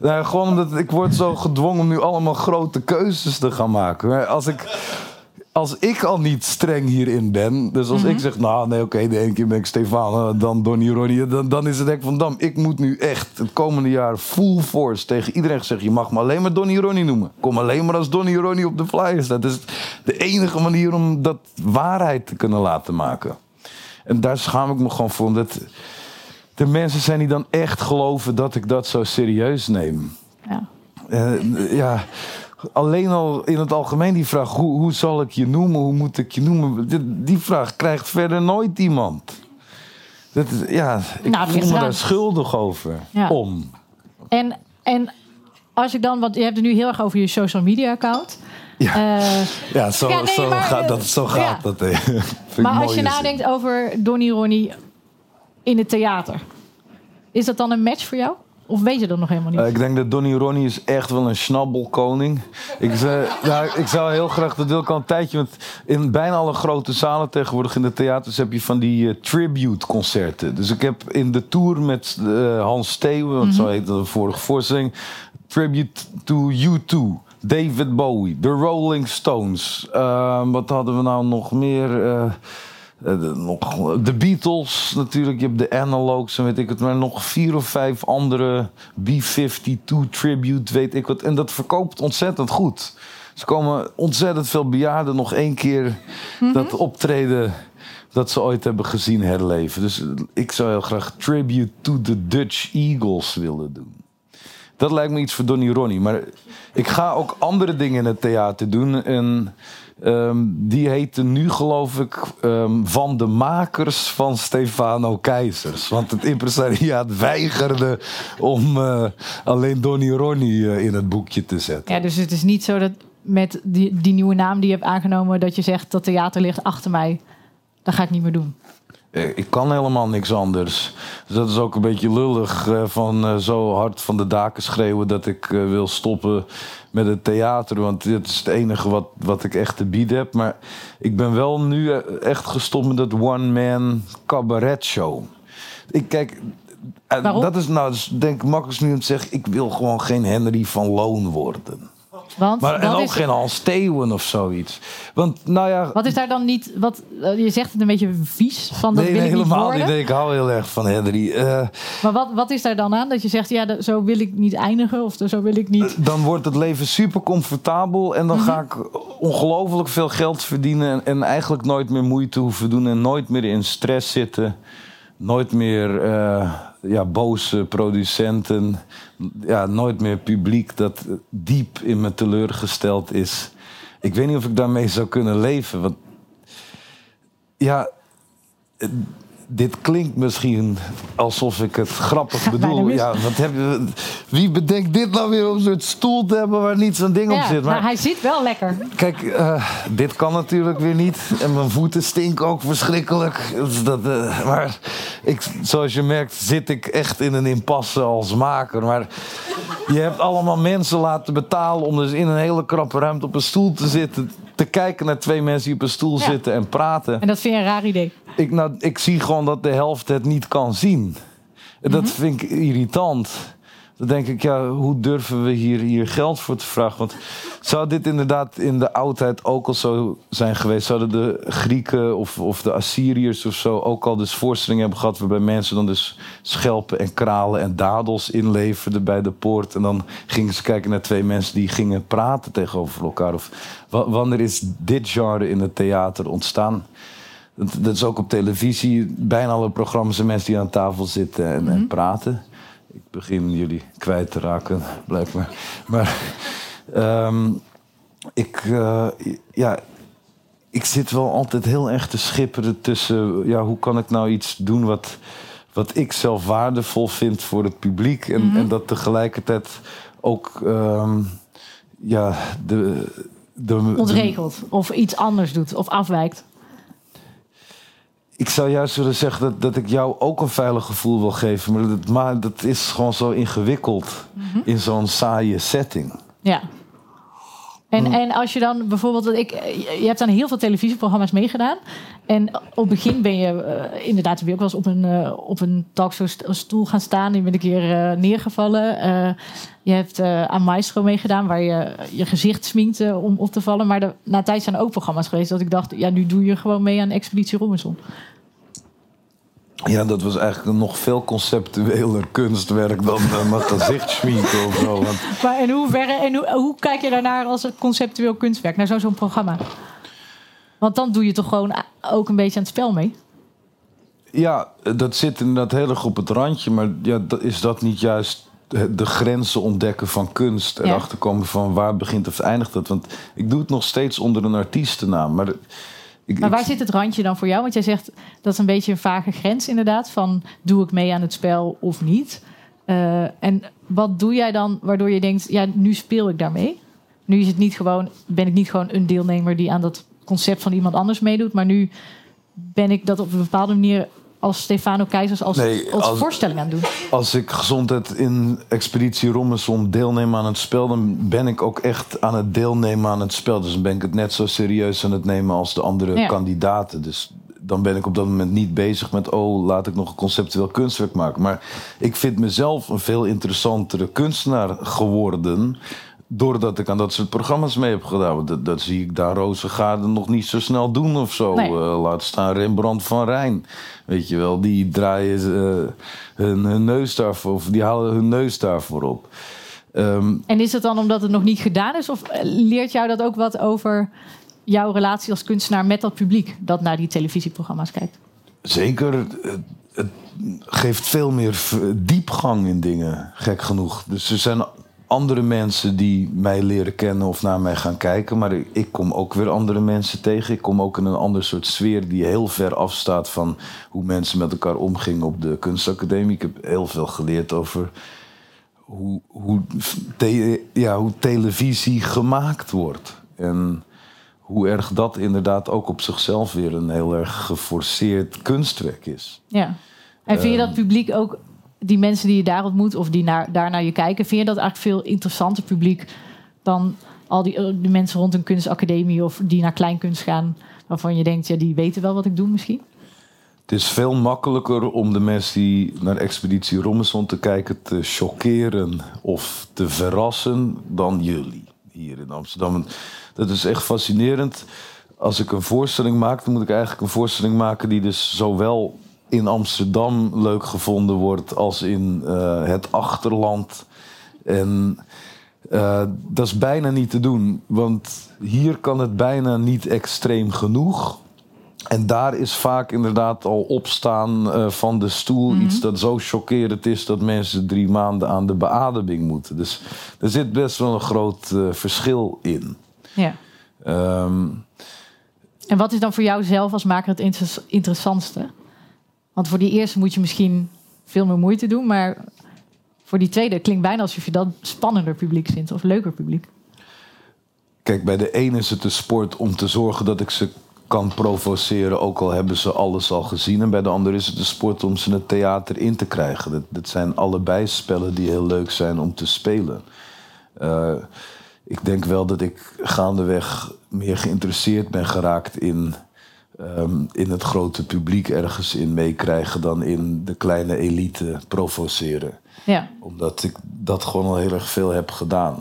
Nou, gewoon omdat ik word zo gedwongen om nu allemaal grote keuzes te gaan maken. Als ik, als ik al niet streng hierin ben, dus als ik zeg, nou nee, oké, de ene keer ben ik Stefan, dan Donny Ronnie, dan, dan is het echt van Dam. Ik moet nu echt het komende jaar full force tegen iedereen zeggen: je mag me alleen maar Donny Ronnie noemen. Kom alleen maar als Donny Ronnie op de flyer staat. Dat is de enige manier om dat waarheid te kunnen laten maken. En daar schaam ik me gewoon voor, omdat er mensen zijn die dan echt geloven dat ik dat zo serieus neem. Ja. Eh, ja, alleen al in het algemeen die vraag: hoe, hoe zal ik je noemen? Hoe moet ik je noemen? Die, die vraag krijgt verder nooit iemand. Dat, is- ja, ik Nou, voel me daar schuldig over. Ja. Om. En, en als ik dan, want je hebt het nu heel erg over je social media account. Ja. Eh, Ja, zo, Ja, nee, zo, maar, gaat, eh, dat, zo ja. gaat dat. maar als je nadenkt over Donny Ronnie in het theater. Is dat dan een match voor jou? Of weet je dat nog helemaal niet? Eh, ik denk dat Donny Ronnie is echt wel een snabbelkoning. Ik, nou, ik zou heel graag, dat wil ik al een tijdje... want in bijna alle grote zalen tegenwoordig in de theaters... heb je van die eh, tribute-concerten. Dus ik heb in de tour met eh, Hans Steeuwen... want zo heette de vorige voorstelling... Tribute to U2... David Bowie, The Rolling Stones. Eh, wat hadden we nou nog meer? Eh, eh, de, nog, de Beatles natuurlijk, je hebt de Analogs en weet ik het, maar nog vier of vijf andere B-52 tribute, weet ik wat. En dat verkoopt ontzettend goed. Ze komen ontzettend veel bejaarden nog één keer dat optreden dat ze ooit hebben gezien herleven. Dus ik zou heel graag Tribute to the Dutch Eagles willen doen. Dat lijkt me iets voor Donny Ronnie. Maar ik ga ook andere dingen in het theater doen. En ehm, die heten nu, geloof ik, ehm, van de makers van Stefano Keizers. Want het impresariaat weigerde om eh, alleen Donny Ronnie eh, in het boekje te zetten. Ja, dus het is niet zo dat met die, die nieuwe naam die je hebt aangenomen... dat je zegt, dat theater ligt achter mij. Dat ga ik niet meer doen. Eh, ik kan helemaal niks anders. Dus dat is ook een beetje lullig eh, van eh, zo hard van de daken schreeuwen dat ik wil stoppen met het theater. Want dit is het enige wat, wat ik echt te bieden heb. Maar ik ben wel nu echt gestopt met dat one-man cabaret show. Ik kijk, Waarom? dat is nou, dus denk ik makkelijk nu om te zeggen: ik wil gewoon geen Henry van Loon worden. Want Maar, en ook is, geen Hans Steeuwen of zoiets. Want nou ja, wat is daar dan niet... Wat, eh, je zegt het een beetje vies van dat nee, wil nee, ik niet helemaal worden. niet. Ik hou heel erg van Henry. Eh, Maar wat, wat is daar dan aan? Dat je zegt, ja, zo wil ik niet eindigen. Of zo wil ik niet... dan wordt het leven super comfortabel. En dan Mhm. ga ik ongelooflijk veel geld verdienen. En, en eigenlijk nooit meer moeite hoeven doen. En nooit meer in stress zitten. Nooit meer eh, ja, boze producenten. Ja, nooit meer publiek dat diep in me teleurgesteld is. Ik weet niet of ik daarmee zou kunnen leven. Want ja, dit klinkt misschien alsof ik het grappig Gaat bedoel. Ja, wat heb je, wie bedenkt dit nou weer om soort stoel te hebben waar niet zo'n ding op zit? maar hij zit wel lekker. Kijk, eh, dit kan natuurlijk weer niet. En mijn voeten stinken ook verschrikkelijk. Dus Dat, eh, maar ik, zoals je merkt zit ik echt in een impasse als maker. Maar je hebt allemaal mensen laten betalen... om dus in een hele krappe ruimte op een stoel te zitten... te kijken naar twee mensen die op een stoel Ja. zitten en praten. En dat vind je een raar idee. Ik, nou, ik zie gewoon dat de helft het niet kan zien. En Dat vind ik irritant. Dan denk ik, ja, hoe durven we hier, hier geld voor te vragen? Want zou dit inderdaad in de oudheid ook al zo zijn geweest? Zouden de Grieken of, of de Assyriërs of zo ook al dus voorstellingen hebben gehad... waarbij mensen dan dus schelpen en kralen en dadels inleverden bij de poort... en dan gingen ze kijken naar twee mensen die gingen praten tegenover elkaar? Of wa- wanneer is dit genre in het theater ontstaan? Dat, is ook op televisie. Bijna alle programma's zijn mensen die aan tafel zitten en, en praten. Ik begin jullie kwijt te raken, blijkbaar. Maar ehm, ik, eh, ja, ik zit wel altijd heel erg te schipperen tussen... Ja, hoe kan ik nou iets doen wat, wat ik zelf waardevol vind voor het publiek... en, en dat tegelijkertijd ook... ehm, ja, de, de, de, Ontregelt. Of iets anders doet. Of afwijkt. Ik zou juist willen zeggen dat, dat ik jou ook een veilig gevoel wil geven. Maar dat, maar dat is gewoon zo ingewikkeld in zo'n saaie setting. Ja. En, Hmm. en als je dan bijvoorbeeld, ik, je hebt aan heel veel televisieprogramma's meegedaan. En op het begin ben je eh, inderdaad heb je ook wel eens op een, eh, op een talkshow-stoel gaan staan. Je bent een keer eh, neergevallen. Je hebt aan Maestro meegedaan, waar je je gezicht sminkte om op te vallen. Maar de, na tijd zijn er ook programma's geweest dat ik dacht, ja, nu doe je gewoon mee aan Expeditie Robinson. Ja, dat was eigenlijk een nog veel conceptueler kunstwerk dan uh, mijn of zo. Want Maar in hoeverre, en hoe, hoe kijk je daarnaar als een conceptueel kunstwerk, naar zo'n zo'n programma? Want dan doe je toch gewoon ook een beetje aan het spel mee? ja, dat zit inderdaad heel erg op het randje. Maar ja, dat- is dat niet juist de de grenzen ontdekken van kunst? Erachter komen van waar begint of eindigt het? Want ik doe het nog steeds onder een artiestennaam. Maar, ik, Maar ik- waar zit het randje dan voor jou? Want jij zegt dat is een beetje een vage grens inderdaad. Van doe ik mee aan het spel of niet? Eh, en wat doe jij dan waardoor je denkt, ja, nu speel ik daarmee? Nu is het niet gewoon, ben ik niet gewoon een deelnemer die aan dat concept van iemand anders meedoet. Maar nu ben ik dat op een bepaalde manier als Stefano Keizers als, Nee, als, als- voorstelling aan doen. Als ik gezondheid in Expeditie Robinson deelneem aan het spel, dan ben ik ook echt aan het deelnemen aan het spel. Dus dan ben ik het net zo serieus aan het nemen als de andere Ja. kandidaten. Dus dan ben ik op dat moment niet bezig met, oh, laat ik nog een conceptueel kunstwerk maken. Maar ik vind mezelf een veel interessantere kunstenaar geworden. Doordat ik aan dat soort programma's mee heb gedaan. Dat, dat zie ik daar Rozengaarden nog niet zo snel doen of zo. Nee. Eh, laat staan Rembrandt van Rijn. Weet je wel, die draaien eh, hun, hun neus daarvoor, of die halen hun neus daarvoor op. Ehm, En is het dan omdat het nog niet gedaan is? Of eh, leert jou dat ook wat over jouw relatie als kunstenaar met dat publiek dat naar die televisieprogramma's kijkt? zeker, het, het geeft veel meer diepgang in dingen, gek genoeg. Dus er zijn andere mensen die mij leren kennen of naar mij gaan kijken. Maar ik, kom ook weer andere mensen tegen. Ik kom ook in een ander soort sfeer die heel ver afstaat van hoe mensen met elkaar omgingen op de kunstacademie. Ik heb heel veel geleerd over hoe, hoe, te- ja, hoe televisie gemaakt wordt. En hoe erg dat inderdaad ook op zichzelf weer een heel erg geforceerd kunstwerk is. Ja. En vind je dat publiek ook, die mensen die je daar ontmoet of die naar, daar naar je kijken, vind je dat eigenlijk veel interessanter publiek dan al die, eh, die mensen rond een kunstacademie of die naar kleinkunst gaan, waarvan je denkt, ja, die weten wel wat ik doe misschien? Het is veel makkelijker om de mensen die naar Expeditie Robinson te kijken te chockeren of te verrassen dan jullie hier in Amsterdam. Dat is echt fascinerend. Als ik een voorstelling maak, dan moet ik eigenlijk een voorstelling maken die dus zowel in Amsterdam leuk gevonden wordt als in uh, het achterland. En uh, dat is bijna niet te doen, want hier kan het bijna niet extreem genoeg. En daar is vaak inderdaad al opstaan uh, van de stoel mm-hmm. iets dat zo chockerend is dat mensen drie maanden aan de beademing moeten. Dus er zit best wel een groot verschil in. Ja. Um, en wat is dan voor jou zelf als maker het inter interessantste? Want voor die eerste moet je misschien veel meer moeite doen, maar voor die tweede klinkt bijna alsof je dat spannender publiek vindt of leuker publiek. Kijk, bij de ene is het de sport om te zorgen dat ik ze kan provoceren, ook al hebben ze alles al gezien. En bij de ander is het de sport om ze het theater in te krijgen. Dat, dat zijn allebei spellen die heel leuk zijn om te spelen. Uh, ik denk wel dat ik gaandeweg meer geïnteresseerd ben geraakt in, um, in het grote publiek ergens in meekrijgen dan in de kleine elite provoceren. Ja. Omdat ik dat gewoon al heel erg veel heb gedaan.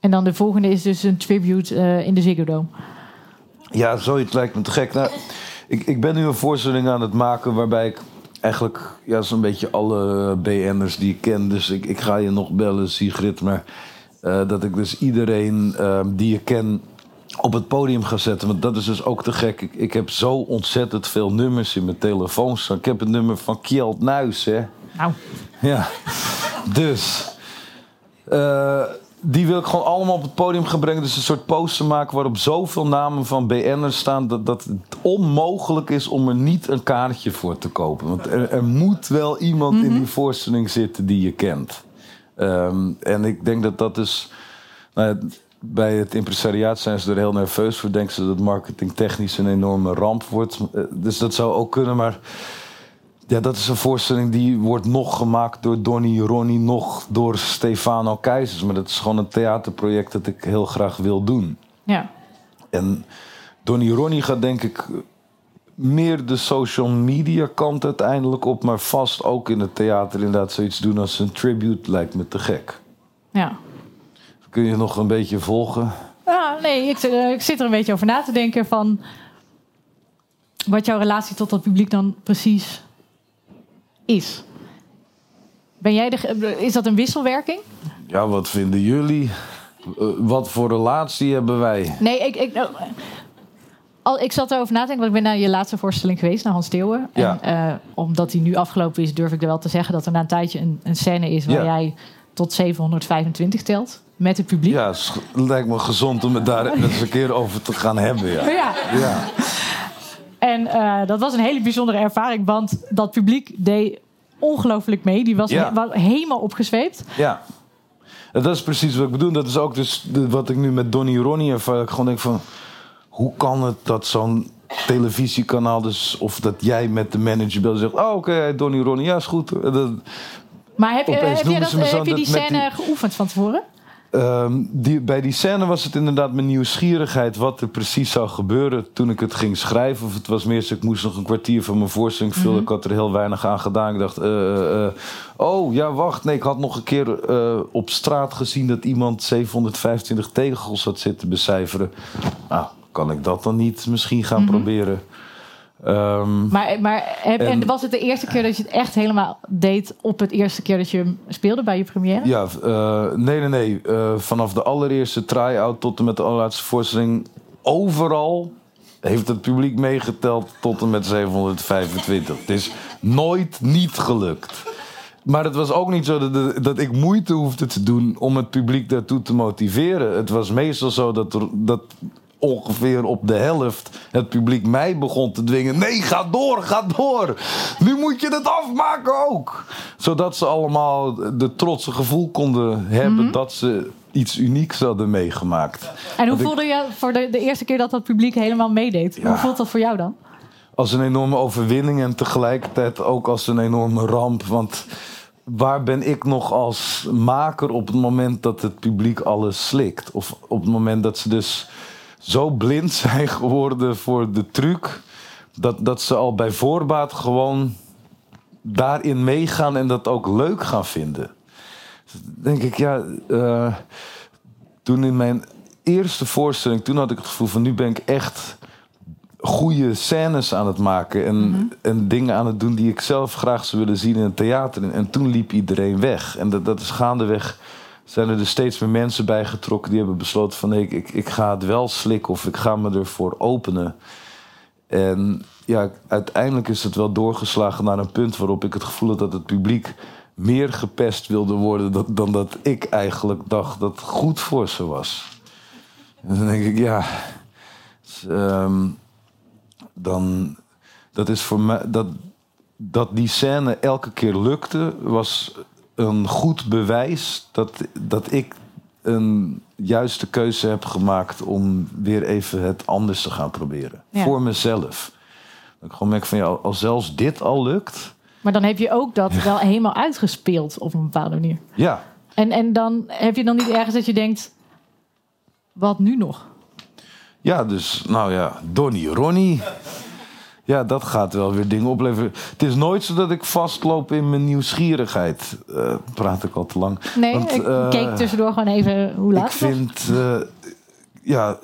En dan de volgende is dus een tribute uh, in de Ziggo Dome. Ja, zoiets lijkt me te gek. Nou, ik, ik ben nu een voorstelling aan het maken waarbij ik eigenlijk ja, zo'n beetje alle BN'ers die ik ken. Dus ik, ik ga je nog bellen, Sigrid. Maar uh, dat ik dus iedereen uh, die je ken op het podium ga zetten. Want dat is dus ook te gek. Ik, ik heb zo ontzettend veel nummers in mijn telefoon staan. Ik heb het nummer van Kjeld Nuis, hè. Nou. Ja. Dus... Uh, die wil ik gewoon allemaal op het podium gaan brengen. Dus een soort poster maken waarop zoveel namen van BN'ers staan... Dat, dat het onmogelijk is om er niet een kaartje voor te kopen. Want er, er moet wel iemand mm -hmm. in die voorstelling zitten die je kent. Um, en ik denk dat dat is... Nou, bij het impresariaat zijn ze er heel nerveus voor. Denken ze dat marketingtechnisch een enorme ramp wordt. Dus dat zou ook kunnen, maar... Ja, dat is een voorstelling die wordt nog gemaakt door Donny Ronnie, nog door Stefano Keizers. Maar dat is gewoon een theaterproject dat ik heel graag wil doen. Ja. En Donny Ronnie gaat denk ik meer de social media kant uiteindelijk op, maar vast ook in het theater inderdaad zoiets doen als een tribute lijkt me te gek. Ja. Kun je nog een beetje volgen? Nee, ik, ik zit er een beetje over na te denken van wat jouw relatie tot dat publiek dan precies is. Ben jij de, is dat een wisselwerking? Ja, wat vinden jullie? Wat voor relatie hebben wij? Nee, ik, ik, nou, al, ik zat erover na te denken, want ik ben naar je laatste voorstelling geweest, naar Hans Steeuwen. Ja. En uh, omdat die nu afgelopen is, durf ik er wel te zeggen dat er na een tijdje een, een scène is waar ja. jij tot 725 telt met het publiek. Ja, het lijkt me gezond om het daar eens een keer over te gaan hebben. Ja. ja. ja. En uh, dat was een hele bijzondere ervaring, want dat publiek deed ongelooflijk mee. Die was, Ja. he- was helemaal opgezweept. Ja. En dat is precies wat ik bedoel. Dat is ook dus wat ik nu met Donny Ronnie ervaar. Ik gewoon denk van... Hoe kan het dat zo'n televisiekanaal dus... Of dat jij met de manager belt zegt... Oh, oké, Donny Ronnie, ja, is goed. Dat- Maar heb, je- heb, je, dat, heb je die scène die- geoefend van tevoren? Ehm, die, bij die scène was het inderdaad mijn nieuwsgierigheid wat er precies zou gebeuren toen ik het ging schrijven. Of het was meer zo, ik moest nog een kwartier van mijn voorstelling vullen. Mhm. Ik had er heel weinig aan gedaan. Ik dacht, eh, eh, eh, oh ja, wacht. Nee, ik had nog een keer op straat gezien dat iemand 725 tegels had zitten becijferen. Nou, kan ik dat dan niet misschien gaan Mhm. proberen? Ehm, Maar, maar heb, en, En- was het de eerste keer dat je het echt helemaal deed op het eerste keer dat je hem speelde bij je première? Ja, eh, nee, nee, nee. Eh, vanaf de allereerste try-out tot en met de allerlaatste voorstelling... overal heeft het publiek meegeteld tot en met 725. Het is nooit niet gelukt. Maar het was ook niet zo dat, dat ik moeite hoefde te doen... om het publiek daartoe te motiveren. Het was meestal zo dat, er, dat ongeveer op de helft het publiek mij begon te dwingen. Nee, ga door, ga door. Nu moet je het afmaken ook. Zodat ze allemaal de trotse gevoel konden hebben dat ze iets unieks hadden meegemaakt. En hoe ik- voelde je voor de, de eerste keer dat dat publiek helemaal meedeed? Ja. Hoe voelt dat voor jou dan? als een enorme overwinning en tegelijkertijd ook als een enorme ramp. Want waar ben ik nog als maker op het moment dat het publiek alles slikt? Of op het moment dat ze dus zo blind zijn geworden voor de truc, dat, dat ze al bij voorbaat gewoon daarin meegaan en dat ook leuk gaan vinden. Dus denk ik, ja, eh, toen in mijn eerste voorstelling, toen had ik het gevoel van nu ben ik echt goede scènes aan het maken en, en dingen aan het doen die ik zelf graag zou willen zien in het theater. En, en toen liep iedereen weg. En dat, dat is gaandeweg zijn er dus steeds meer mensen bij getrokken die hebben besloten van nee, ik, ik, ik ga het wel slikken of ik ga me ervoor openen. En ja, uiteindelijk is het wel doorgeslagen naar een punt waarop ik het gevoel had dat het publiek meer gepest wilde worden dan, dan dat ik eigenlijk dacht dat goed voor ze was. En dan denk ik, ja, dus, ehm, dan, dat is voor mij, dat, dat die scène elke keer lukte, was een goed bewijs dat, dat ik een juiste keuze heb gemaakt om weer even het anders te gaan proberen. Ja. Voor mezelf. Dat ik gewoon merk van ja, als zelfs dit al lukt. Maar dan heb je ook dat wel helemaal uitgespeeld op een bepaalde manier. Ja, En, en dan heb je dan niet ergens dat je denkt, wat nu nog? Ja, dus, nou ja, Donnie Ronnie. Ja, dat gaat wel weer dingen opleveren. Het is nooit zo dat ik vastloop in mijn nieuwsgierigheid. Eh, praat ik al te lang. Nee, Want, ik eh, keek tussendoor gewoon even hoe laat Ik vind, eh, ja,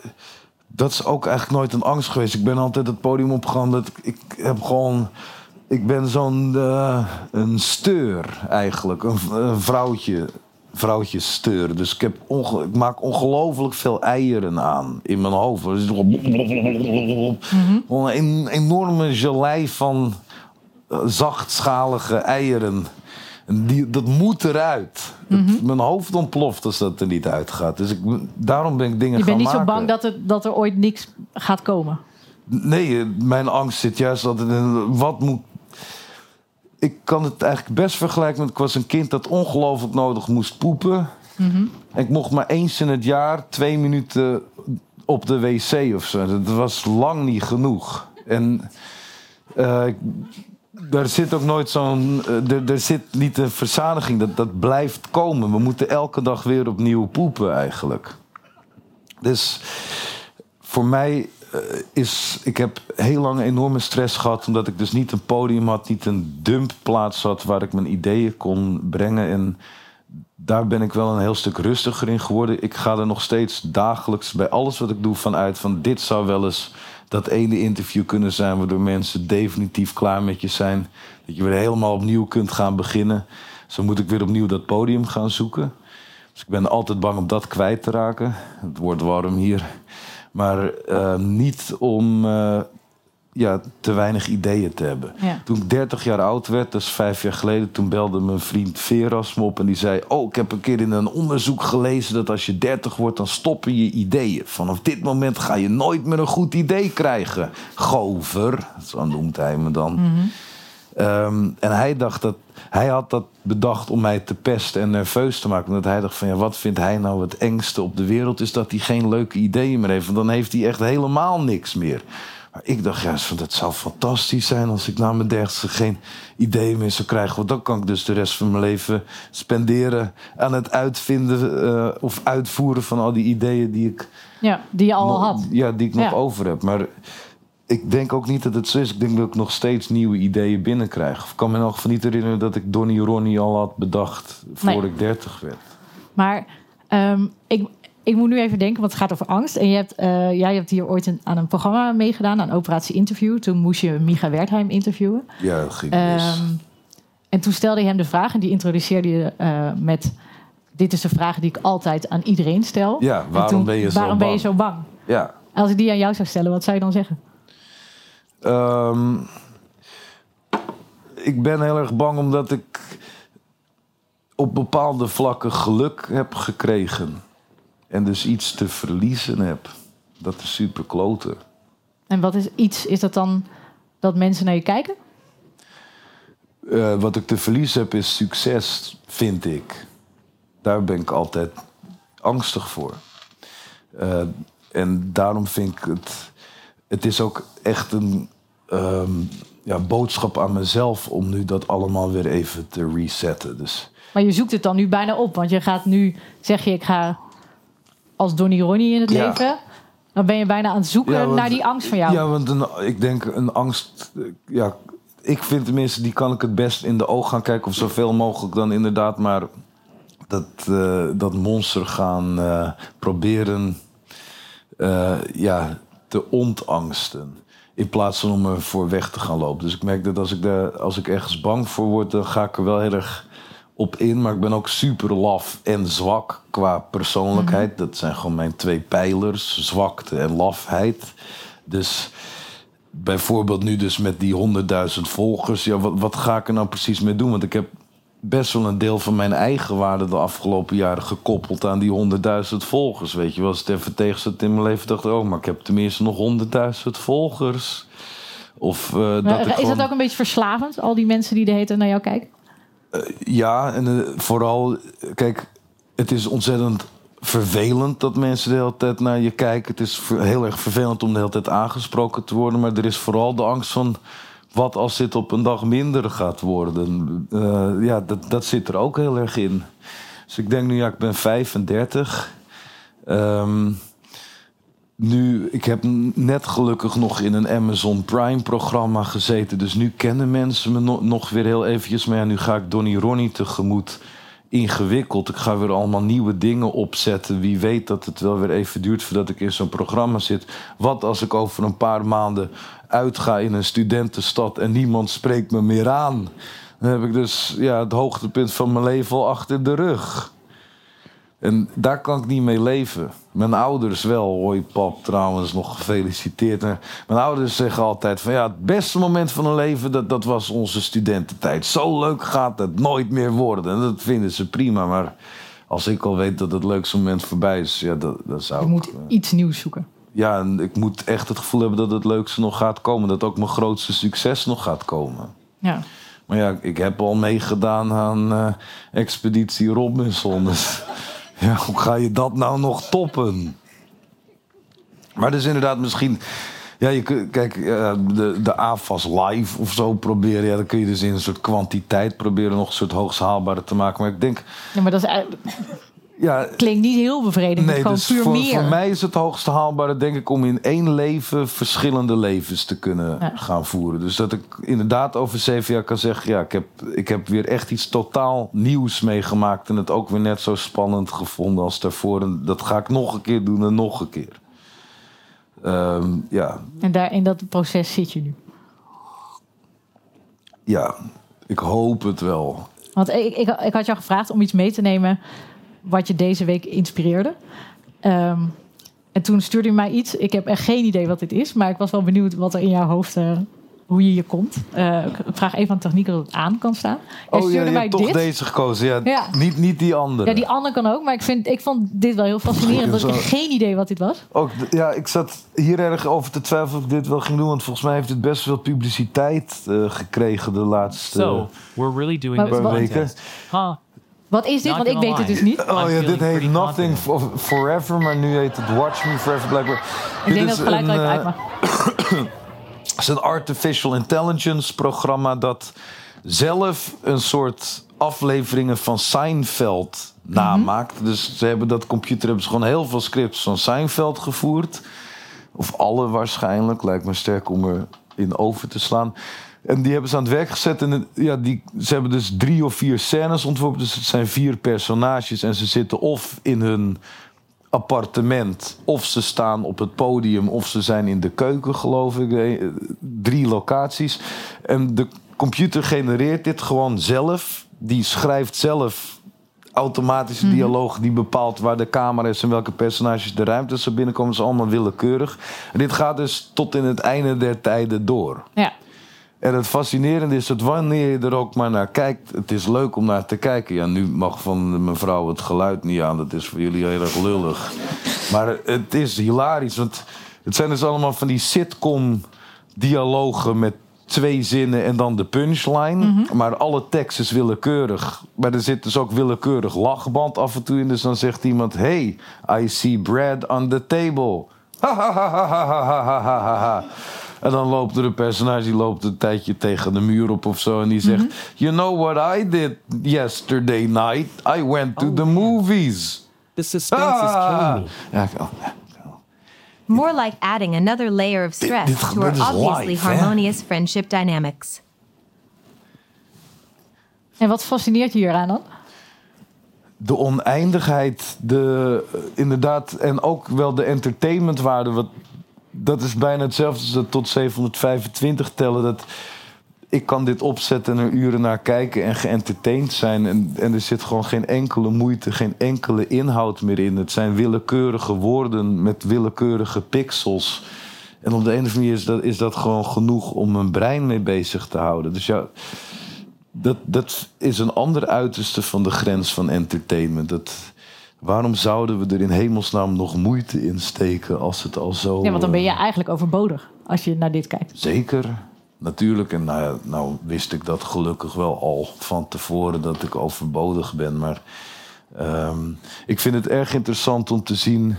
dat is ook eigenlijk nooit een angst geweest. Ik ben altijd het podium opgegaan. Dat ik, heb gewoon, ik ben zo'n een steur eigenlijk, een, een vrouwtje, vrouwtje steur. Dus ik, heb onge- ik maak ongelooflijk veel eieren aan in mijn hoofd. Het is gewoon een enorme gelei van eh, zachtschalige eieren. En die, dat moet eruit. Het- mijn hoofd ontploft als dat er niet uitgaat. Dus ik, daarom ben ik dingen Je gaan bent niet zo maken. bang dat, het, dat er ooit niks gaat komen. Nee, eh, mijn angst zit juist altijd in wat moet. Ik kan het eigenlijk best vergelijken met. Ik was een kind dat ongelooflijk nodig moest poepen. En ik mocht maar eens in het jaar twee minuten op de wc of zo. Dat was lang niet genoeg. En eh, ik- daar zit ook nooit zo'n. eh, er, zit niet een verzadiging. Dat, dat blijft komen. We moeten elke dag weer opnieuw poepen eigenlijk. Dus voor mij eh, is. Ik heb heel lang enorme stress gehad. Omdat ik dus niet een podium had, niet een dumpplaats had waar ik mijn ideeën kon brengen. En daar ben ik wel een heel stuk rustiger in geworden. Ik ga er nog steeds dagelijks bij alles wat ik doe vanuit van dit zou wel eens dat ene interview kunnen zijn waardoor mensen definitief klaar met je zijn. Dat je weer helemaal opnieuw kunt gaan beginnen. Zo moet ik weer opnieuw dat podium gaan zoeken. Dus ik ben altijd bang om dat kwijt te raken. Het wordt warm hier. Maar eh, niet om eh, ja, te weinig ideeën te hebben. Ja. Toen ik 30 jaar oud werd, dat is vijf jaar geleden, toen belde mijn vriend Veras me op en die zei: Oh, ik heb een keer in een onderzoek gelezen dat als je 30 wordt, dan stoppen je ideeën. Vanaf dit moment ga je nooit meer een goed idee krijgen. Gover, zo noemt hij me dan. Ehm, en hij dacht dat hij had dat bedacht om mij te pesten en nerveus te maken. Omdat hij dacht van ja, wat vindt hij nou het engste op de wereld? Is dat hij geen leuke ideeën meer heeft. Want dan heeft hij echt helemaal niks meer. Maar ik dacht juist van dat zou fantastisch zijn als ik na mijn dertigste geen ideeën meer zou krijgen. Want dan kan ik dus de rest van mijn leven spenderen aan het uitvinden eh, of uitvoeren van al die ideeën die ik Ja, die je al nog- had. Ja, die ik nog Ja. over heb. Maar ik denk ook niet dat het zo is. Ik denk dat ik nog steeds nieuwe ideeën binnenkrijg. Ik kan me in elk geval niet herinneren dat ik Donnie Ronnie al had bedacht voor Nee. ik 30 werd. Maar ehm, ik, ik moet nu even denken, want het gaat over angst. En je hebt, eh, jij hebt hier ooit een, aan een programma meegedaan, aan Operatie Interview. Toen moest je Micha Wertheim interviewen. Ja, dat ging. Ehm, en toen stelde je hem de vraag en die introduceerde je eh, met... Dit is de vraag die ik altijd aan iedereen stel. Ja, waarom toen, ben je zo waarom ben je zo bang? Ja. Als ik die aan jou zou stellen, wat zou je dan zeggen? Ehm, ik ben heel erg bang omdat ik op bepaalde vlakken geluk heb gekregen. En dus iets te verliezen heb. Dat is super kloten. En wat is iets? Is dat dan dat mensen naar je kijken? Eh, wat ik te verliezen heb is succes, vind ik. Daar ben ik altijd angstig voor. Uh, en daarom vind ik het. Het is ook echt een um, ja, boodschap aan mezelf om nu dat allemaal weer even te resetten. Dus. Maar je zoekt het dan nu bijna op, want je gaat nu, zeg je, ik ga als Donny Ronnie in het leven. Dan ben je bijna aan het zoeken naar die angst van jou. Ja, want een, ik denk een angst. Ja, ik vind tenminste, die kan ik het best in de ogen gaan kijken. Of zoveel mogelijk dan inderdaad maar dat, uh, dat monster gaan uh, proberen uh, ja, te ontangsten. In plaats van om er voor weg te gaan lopen. Dus ik merk dat als ik, daar, als ik ergens bang voor word, dan ga ik er wel heel erg op in. Maar ik ben ook super laf en zwak qua persoonlijkheid. Mhm. Dat zijn gewoon mijn twee pijlers: zwakte en lafheid. Dus bijvoorbeeld nu dus met die 100.000 volgers. Ja, wat, wat ga ik er nou precies mee doen? Want ik heb best wel een deel van mijn eigen waarde de afgelopen jaren gekoppeld aan die 100.000 volgers. Weet je, was het even tegen in mijn leven dacht ik, oh, maar ik heb tenminste nog 100.000 volgers. Of, uh, dat is gewoon... dat ook een beetje verslavend, al die mensen die de hete naar jou kijken? Uh, ja, en uh, vooral, kijk, het is ontzettend vervelend dat mensen de hele tijd naar je kijken. Het is heel erg vervelend om de hele tijd aangesproken te worden. Maar er is vooral de angst van wat als dit op een dag minder gaat worden? Uh, ja, dat, dat zit er ook heel erg in. Dus ik denk nu, ja, ik ben 35. Um, ehm, nu, ik heb net gelukkig nog in een Amazon Prime-programma gezeten. Dus nu kennen mensen me no nog weer heel eventjes. Maar ja, nu ga ik Donny Ronnie tegemoet ingewikkeld. Ik ga weer allemaal nieuwe dingen opzetten. Wie weet dat het wel weer even duurt voordat ik in zo'n programma zit. Wat als ik over een paar maanden uitga in een studentenstad en niemand spreekt me meer aan? Dan heb ik dus ja, het hoogtepunt van mijn leven al achter de rug. En daar kan ik niet mee leven. Mijn ouders wel. Hoi pap, trouwens, nog gefeliciteerd. Mijn ouders zeggen altijd van ja, het beste moment van hun leven, dat, dat was onze studententijd. Zo leuk gaat het nooit meer worden. En dat vinden ze prima. Maar als ik al weet dat het leukste moment voorbij is, ja, dat, dat zou Je moet iets nieuws zoeken. Ja, en ik moet echt het gevoel hebben dat het leukste nog gaat komen. Dat ook mijn grootste succes nog gaat komen. Ja. Maar ja, ik heb al meegedaan aan uh, Expeditie Robinson. Dus ja, hoe ga je dat nou nog toppen? Maar dus inderdaad misschien... Ja, je, kijk, de, de AFAS live of zo proberen. Ja, dan kun je dus in een soort kwantiteit proberen nog een soort hoogst haalbare te maken. Maar ik denk. Ja, maar dat is ja, klinkt niet heel bevredigend. Nee, gewoon dus puur voor, meer. voor mij is het hoogst haalbare, denk ik, om in één leven verschillende levens te kunnen gaan voeren. Dus dat ik inderdaad over zeven jaar kan zeggen: ja, ik heb, ik heb weer echt iets totaal nieuws meegemaakt. En het ook weer net zo spannend gevonden als daarvoor. En dat ga ik nog een keer doen en nog een keer. Ehm, ja. En daar in dat proces zit je nu? Ja, ik hoop het wel. Want ik, ik, ik had jou gevraagd om iets mee te nemen wat je deze week inspireerde. Ehm, en toen stuurde hij mij iets. Ik heb echt geen idee wat dit is, maar ik was wel benieuwd wat er in jouw hoofd. Uh, hoe je hier komt. Uh, ik vraag even aan techniek dat het aan kan staan. Jij oh ja, je hebt toch deze gekozen. Ja, ja, Niet, niet die andere. Ja, die andere kan ook. Maar ik, vind, ik vond dit wel heel fascinerend. Want ik geen idee wat dit was. Ook, ja, ik zat hier erg over te twijfelen of ik dit wel ging doen. Want volgens mij heeft het best veel publiciteit uh, gekregen de laatste so, we're really doing this weken. Huh. Wat is dit? Want ik weet het dus niet. Oh ja, dit heet Nothing Forever, maar nu heet het Watch Me Forever blijkbaar. Ik denk dat het gelijk wel even Het is een artificial intelligence programma dat zelf een soort afleveringen van Seinfeld namaakt. Dus ze hebben dat computer hebben ze gewoon heel veel scripts van Seinfeld gevoerd. Of alle waarschijnlijk, lijkt me sterk om er in over te slaan. En die hebben ze aan het werk gezet. En ja, die, ze hebben dus drie of vier scènes ontworpen. Dus het zijn vier personages. En ze zitten of in hun appartement. Of ze staan op het podium. Of ze zijn in de keuken, geloof ik. Eh, drie locaties. En de computer genereert dit gewoon zelf. Die schrijft zelf automatische mhm. dialoog die bepaalt waar de camera is en welke personages de ruimte ze binnenkomen. Is allemaal willekeurig. En dit gaat dus tot in het einde der tijden door. Ja. En het fascinerende is dat wanneer je er ook maar naar kijkt, het is leuk om naar te kijken. Ja, nu mag van mevrouw het geluid niet aan, dat is voor jullie heel erg lullig. Maar het is hilarisch, want het zijn dus allemaal van die sitcom-dialogen met twee zinnen en dan de punchline. Maar alle tekst is willekeurig. Maar er zit dus ook willekeurig lachband af en toe in. Dus dan zegt iemand: Hey, I see bread on the table. Ha ha ha ha ha ha ha ha ha. En dan loopt er een personage die loopt een tijdje tegen de muur op of zo. En die zegt: You know what I did yesterday night? I went to the movies. The suspense is killing me. Oh, ja. More like adding another layer of stress dit to our dus obviously hè? harmonious friendship dynamics. En wat fascineert je hieraan dan? de oneindigheid, de, inderdaad, en ook wel de entertainmentwaarde. Wat, dat is bijna hetzelfde als dat tot 725 tellen. Dat, ik kan dit opzetten en er uren naar kijken en geëntertained zijn. En, er zit gewoon geen enkele moeite, geen enkele inhoud meer in. Het zijn willekeurige woorden met willekeurige pixels. En op de een of andere manier is dat, is dat gewoon genoeg om mijn brein mee bezig te houden. Dus ja, dat, dat is een ander uiterste van de grens van entertainment. Dat, waarom zouden we er in hemelsnaam nog moeite in steken als het al zo... Ja, want dan ben je eh, eigenlijk overbodig als je naar dit kijkt. Zeker, natuurlijk. En nou, nou wist ik dat gelukkig wel al van tevoren dat ik overbodig ben. Maar ehm, ik vind het erg interessant om te zien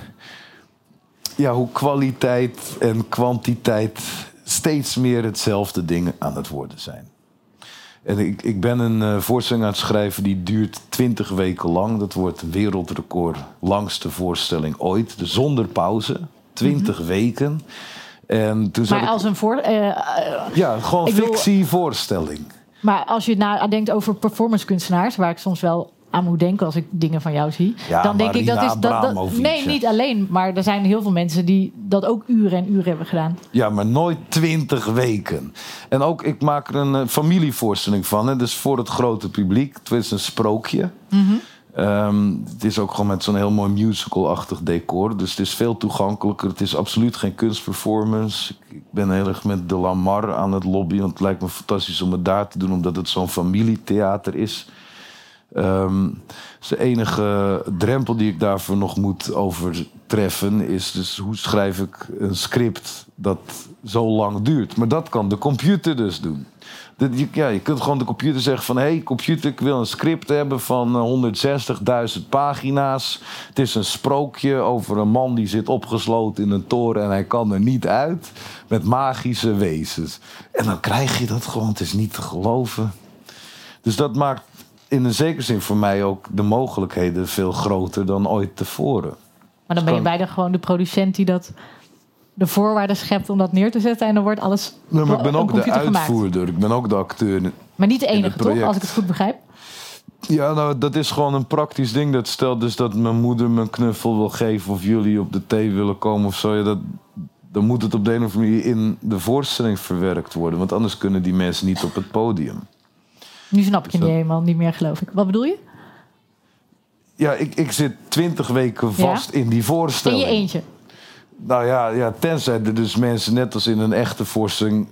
ja, hoe kwaliteit en kwantiteit steeds meer hetzelfde ding aan het worden zijn. En ik, ik ben een eh, voorstelling aan het schrijven die duurt 20 weken lang. Dat wordt wereldrecord, langste voorstelling ooit. Dus zonder pauze, 20 weken. En toen Mhm. Maar ik- als een voor. eh, eh, ja, gewoon fictievoorstelling. maar als je nadenkt over performancekunstenaars, waar ik soms wel aan moet denken als ik dingen van jou zie, Ja, dan denk ik dat is dat, nee, niet alleen, maar er zijn heel veel mensen die dat ook uren en uren hebben gedaan. Ja, maar nooit 20 weken. En ook, ik maak er een eh, familievoorstelling van. Hè, dus voor het grote publiek. Het is een sprookje. Ehm, het is ook gewoon met zo'n heel mooi musical-achtig decor. Dus het is veel toegankelijker. Het is absoluut geen kunstperformance. Ik, ik ben heel erg met De Lamar aan het lobbyen. Want het lijkt me fantastisch om het daar te doen. Omdat het zo'n familietheater is. Ehm, de enige drempel die ik daarvoor nog moet overtreffen is dus hoe schrijf ik een script dat zo lang duurt. Maar dat kan de computer dus doen. Ja, je kunt gewoon de computer zeggen van... hé, hey, computer, ik wil een script hebben van eh, 160.000 pagina's. Het is een sprookje over een man die zit opgesloten in een toren... en hij kan er niet uit met magische wezens. En dan krijg je dat gewoon, het is niet te geloven. Dus dat maakt in een zekere zin voor mij ook de mogelijkheden veel groter dan ooit tevoren. Maar dan ben je bijna gewoon de producent die dat de voorwaarden schept om dat neer te zetten en dan wordt alles Nee, maar ik ben ook de gemaakt. uitvoerder, ik ben ook de acteur. Maar niet de enige toch, als ik het goed begrijp. Ja, nou, dat is gewoon een praktisch ding. Dat stelt dus dat mijn moeder me een knuffel wil geven of jullie op de thee willen komen of zo. Ja, dat, dan moet het op de een of andere manier in de voorstelling verwerkt worden. Want anders kunnen die mensen niet op het podium. Nu snap ik je niet helemaal niet meer, geloof ik. Wat bedoel je? Ja, ik, ik zit twintig weken vast in die In voorstelling. je eentje. Nou ja, ja, tenzij er dus mensen net als in een echte voorstelling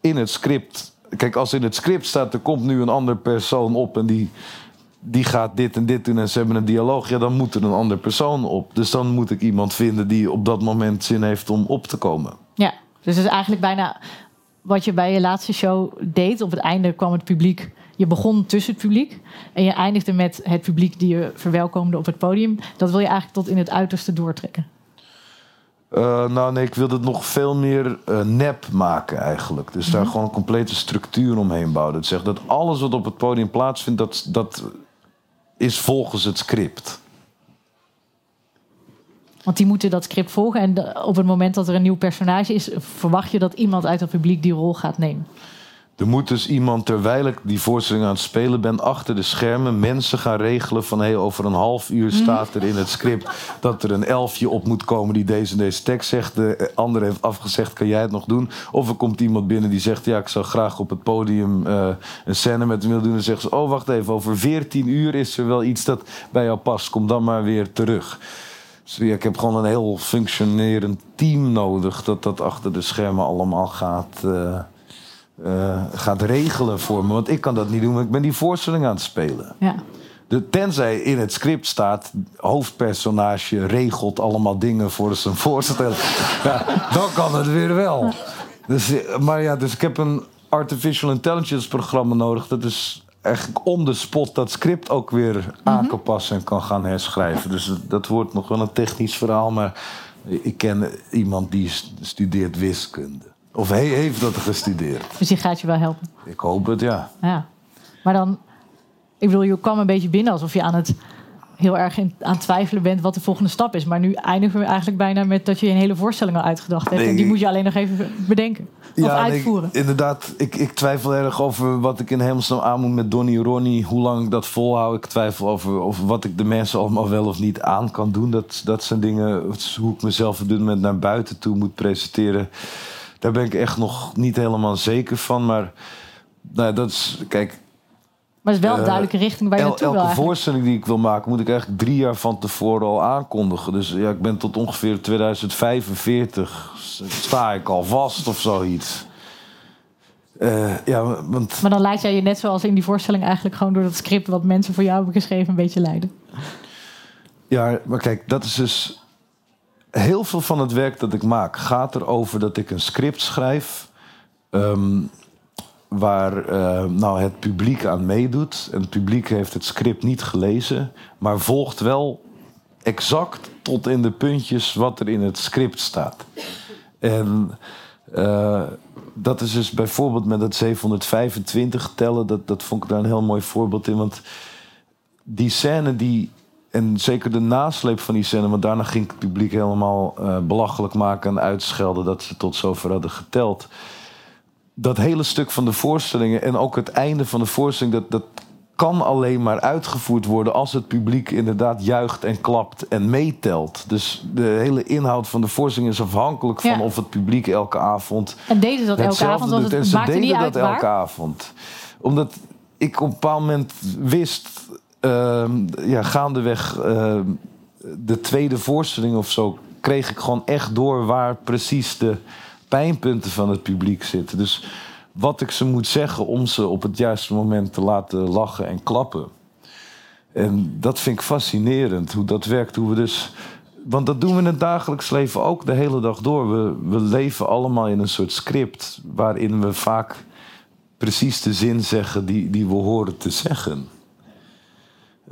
in het script. Kijk, als in het script staat, er komt nu een ander persoon op en die, die gaat dit en dit doen en ze hebben een dialoog, ja, dan moet er een ander persoon op. Dus dan moet ik iemand vinden die op dat moment zin heeft om op te komen. Ja, dus het is eigenlijk bijna wat je bij je laatste show deed. Op het einde kwam het publiek. Je begon tussen het publiek en je eindigde met het publiek die je verwelkomde op het podium. Dat wil je eigenlijk tot in het uiterste doortrekken. Eh, nou nee, ik wil het nog veel meer eh, nep maken eigenlijk. Dus daar gewoon een complete structuur omheen bouwen. Dat zegt dat alles wat op het podium plaatsvindt, dat, dat is volgens het script. Want die moeten dat script volgen. En op het moment dat er een nieuw personage is, verwacht je dat iemand uit het publiek die rol gaat nemen. Er moet dus iemand, terwijl ik die voorstelling aan het spelen ben, achter de schermen mensen gaan regelen van hey, over een half uur staat er in het script dat er een elfje op moet komen die deze en deze tekst zegt. De andere heeft afgezegd, kan jij het nog doen? Of er komt iemand binnen die zegt, ja, ik zou graag op het podium eh, een scène met hem willen doen. En zeggen ze, oh, wacht even, over 14 uur is er wel iets dat bij jou past. Kom dan maar weer terug. Dus ja, ik heb gewoon een heel functionerend team nodig dat dat achter de schermen allemaal gaat. eh, eh, gaat regelen voor me. Want ik kan dat niet doen, want ik ben die voorstelling aan het spelen. Ja. De, tenzij in het script staat, hoofdpersonage regelt allemaal dingen voor zijn voorstelling. Ja, dan kan het weer wel. Dus, maar ja, dus ik heb een artificial intelligence programma nodig. Dat is eigenlijk on the spot dat script ook weer aan kan passen en kan gaan herschrijven. Dus dat, dat wordt nog wel een technisch verhaal, maar ik ken iemand die studeert wiskunde. Of hij heeft dat gestudeerd. Dus die gaat je wel helpen. Ik hoop het, ja. Ja. Maar dan, ik bedoel, je kwam een beetje binnen alsof je aan het heel erg in, aan het twijfelen bent wat de volgende stap is. Maar nu eindigen we eigenlijk bijna met dat je een hele voorstelling al uitgedacht hebt. Nee, en die moet je alleen nog even bedenken. Of Ja, nee, uitvoeren. inderdaad, ik, ik twijfel erg over wat ik in hemelsnaam aan moet met Donny Ronnie. Hoe lang ik dat volhoud. Ik twijfel over, over wat ik de mensen allemaal wel of niet aan kan doen. Dat, dat zijn dingen, hoe ik mezelf op dit moment naar buiten toe moet presenteren. Daar ben ik echt nog niet helemaal zeker van. Maar nou, dat is, kijk, maar het is wel een eh, duidelijke richting waar je El- naartoe wil elke voorstelling die ik wil maken, moet ik eigenlijk drie jaar van tevoren al aankondigen. Dus ja, ik ben tot ongeveer 2045 sta ik al vast of zoiets. Eh, ja, want Maar dan laat jij je net zoals in die voorstelling eigenlijk gewoon door dat script wat mensen voor jou hebben geschreven een beetje leiden. Ja, maar kijk, dat is dus. Heel veel van het werk dat ik maak gaat erover dat ik een script schrijf. ehm, waar eh, nou, het publiek aan meedoet. En het publiek heeft het script niet gelezen, maar volgt wel exact tot in de puntjes wat er in het script staat. En eh, dat is dus bijvoorbeeld met het 725 tellen, dat, dat vond ik daar een heel mooi voorbeeld in. Want die scène die. En zeker de nasleep van die scène, want daarna ging het publiek helemaal eh, belachelijk maken en uitschelden dat ze tot zover hadden geteld. Dat hele stuk van de voorstellingen en ook het einde van de voorstelling, dat, dat kan alleen maar uitgevoerd worden als het publiek inderdaad juicht en klapt en meetelt. Dus de hele inhoud van de voorstelling is afhankelijk van Ja. of het publiek elke avond En deden ze dat elke avond, want doet. En het ze deden niet dat uit elke avond. Omdat ik op een bepaald moment wist, ja, gaandeweg ehm, de tweede voorstelling of zo, kreeg ik gewoon echt door waar precies de pijnpunten van het publiek zitten. Dus wat ik ze moet zeggen om ze op het juiste moment te laten lachen en klappen. En dat vind ik fascinerend, hoe dat werkt. Hoe we dus, want dat doen we in het dagelijks leven ook de hele dag door. We, we leven allemaal in een soort script waarin we vaak precies de zin zeggen die, die we horen te zeggen.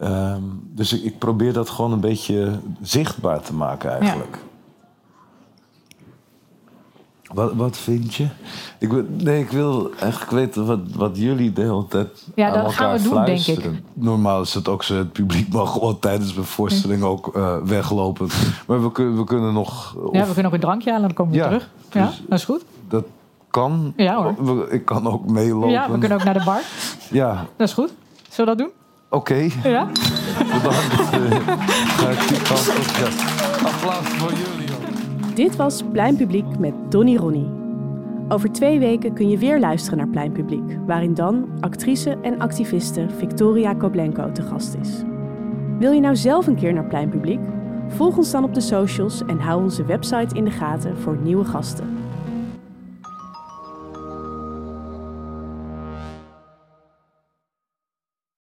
Ehm, dus ik, ik probeer dat gewoon een beetje zichtbaar te maken eigenlijk. Wat, wat vind je? Ik, nee, ik wil eigenlijk weten wat, wat jullie de hele tijd Ja, aan dat elkaar gaan we doen, denk fluisteren. Normaal is het ook zo, het publiek mag gewoon tijdens mijn voorstelling ook eh, weglopen. Maar we, kunnen we kunnen nog... Ja, we kunnen ook een drankje halen en dan komen we Ja, terug. Ja, dus- dat is goed. Dat kan. Ja, hoor. Ik kan ook meelopen. Ja, we kunnen ook naar de bar. Ja, Dat is goed. Zullen we dat doen? Oké. Ja? Bedankt. Eh. Applaus voor jullie. Dit was Pleinpubliek met Donny Ronnie. Over twee weken kun je weer luisteren naar Pleinpubliek, waarin dan actrice en activiste Victoria Koblenko te gast is. Wil je nou zelf een keer naar Pleinpubliek? Volg ons dan op de socials en hou onze website in de gaten voor nieuwe gasten.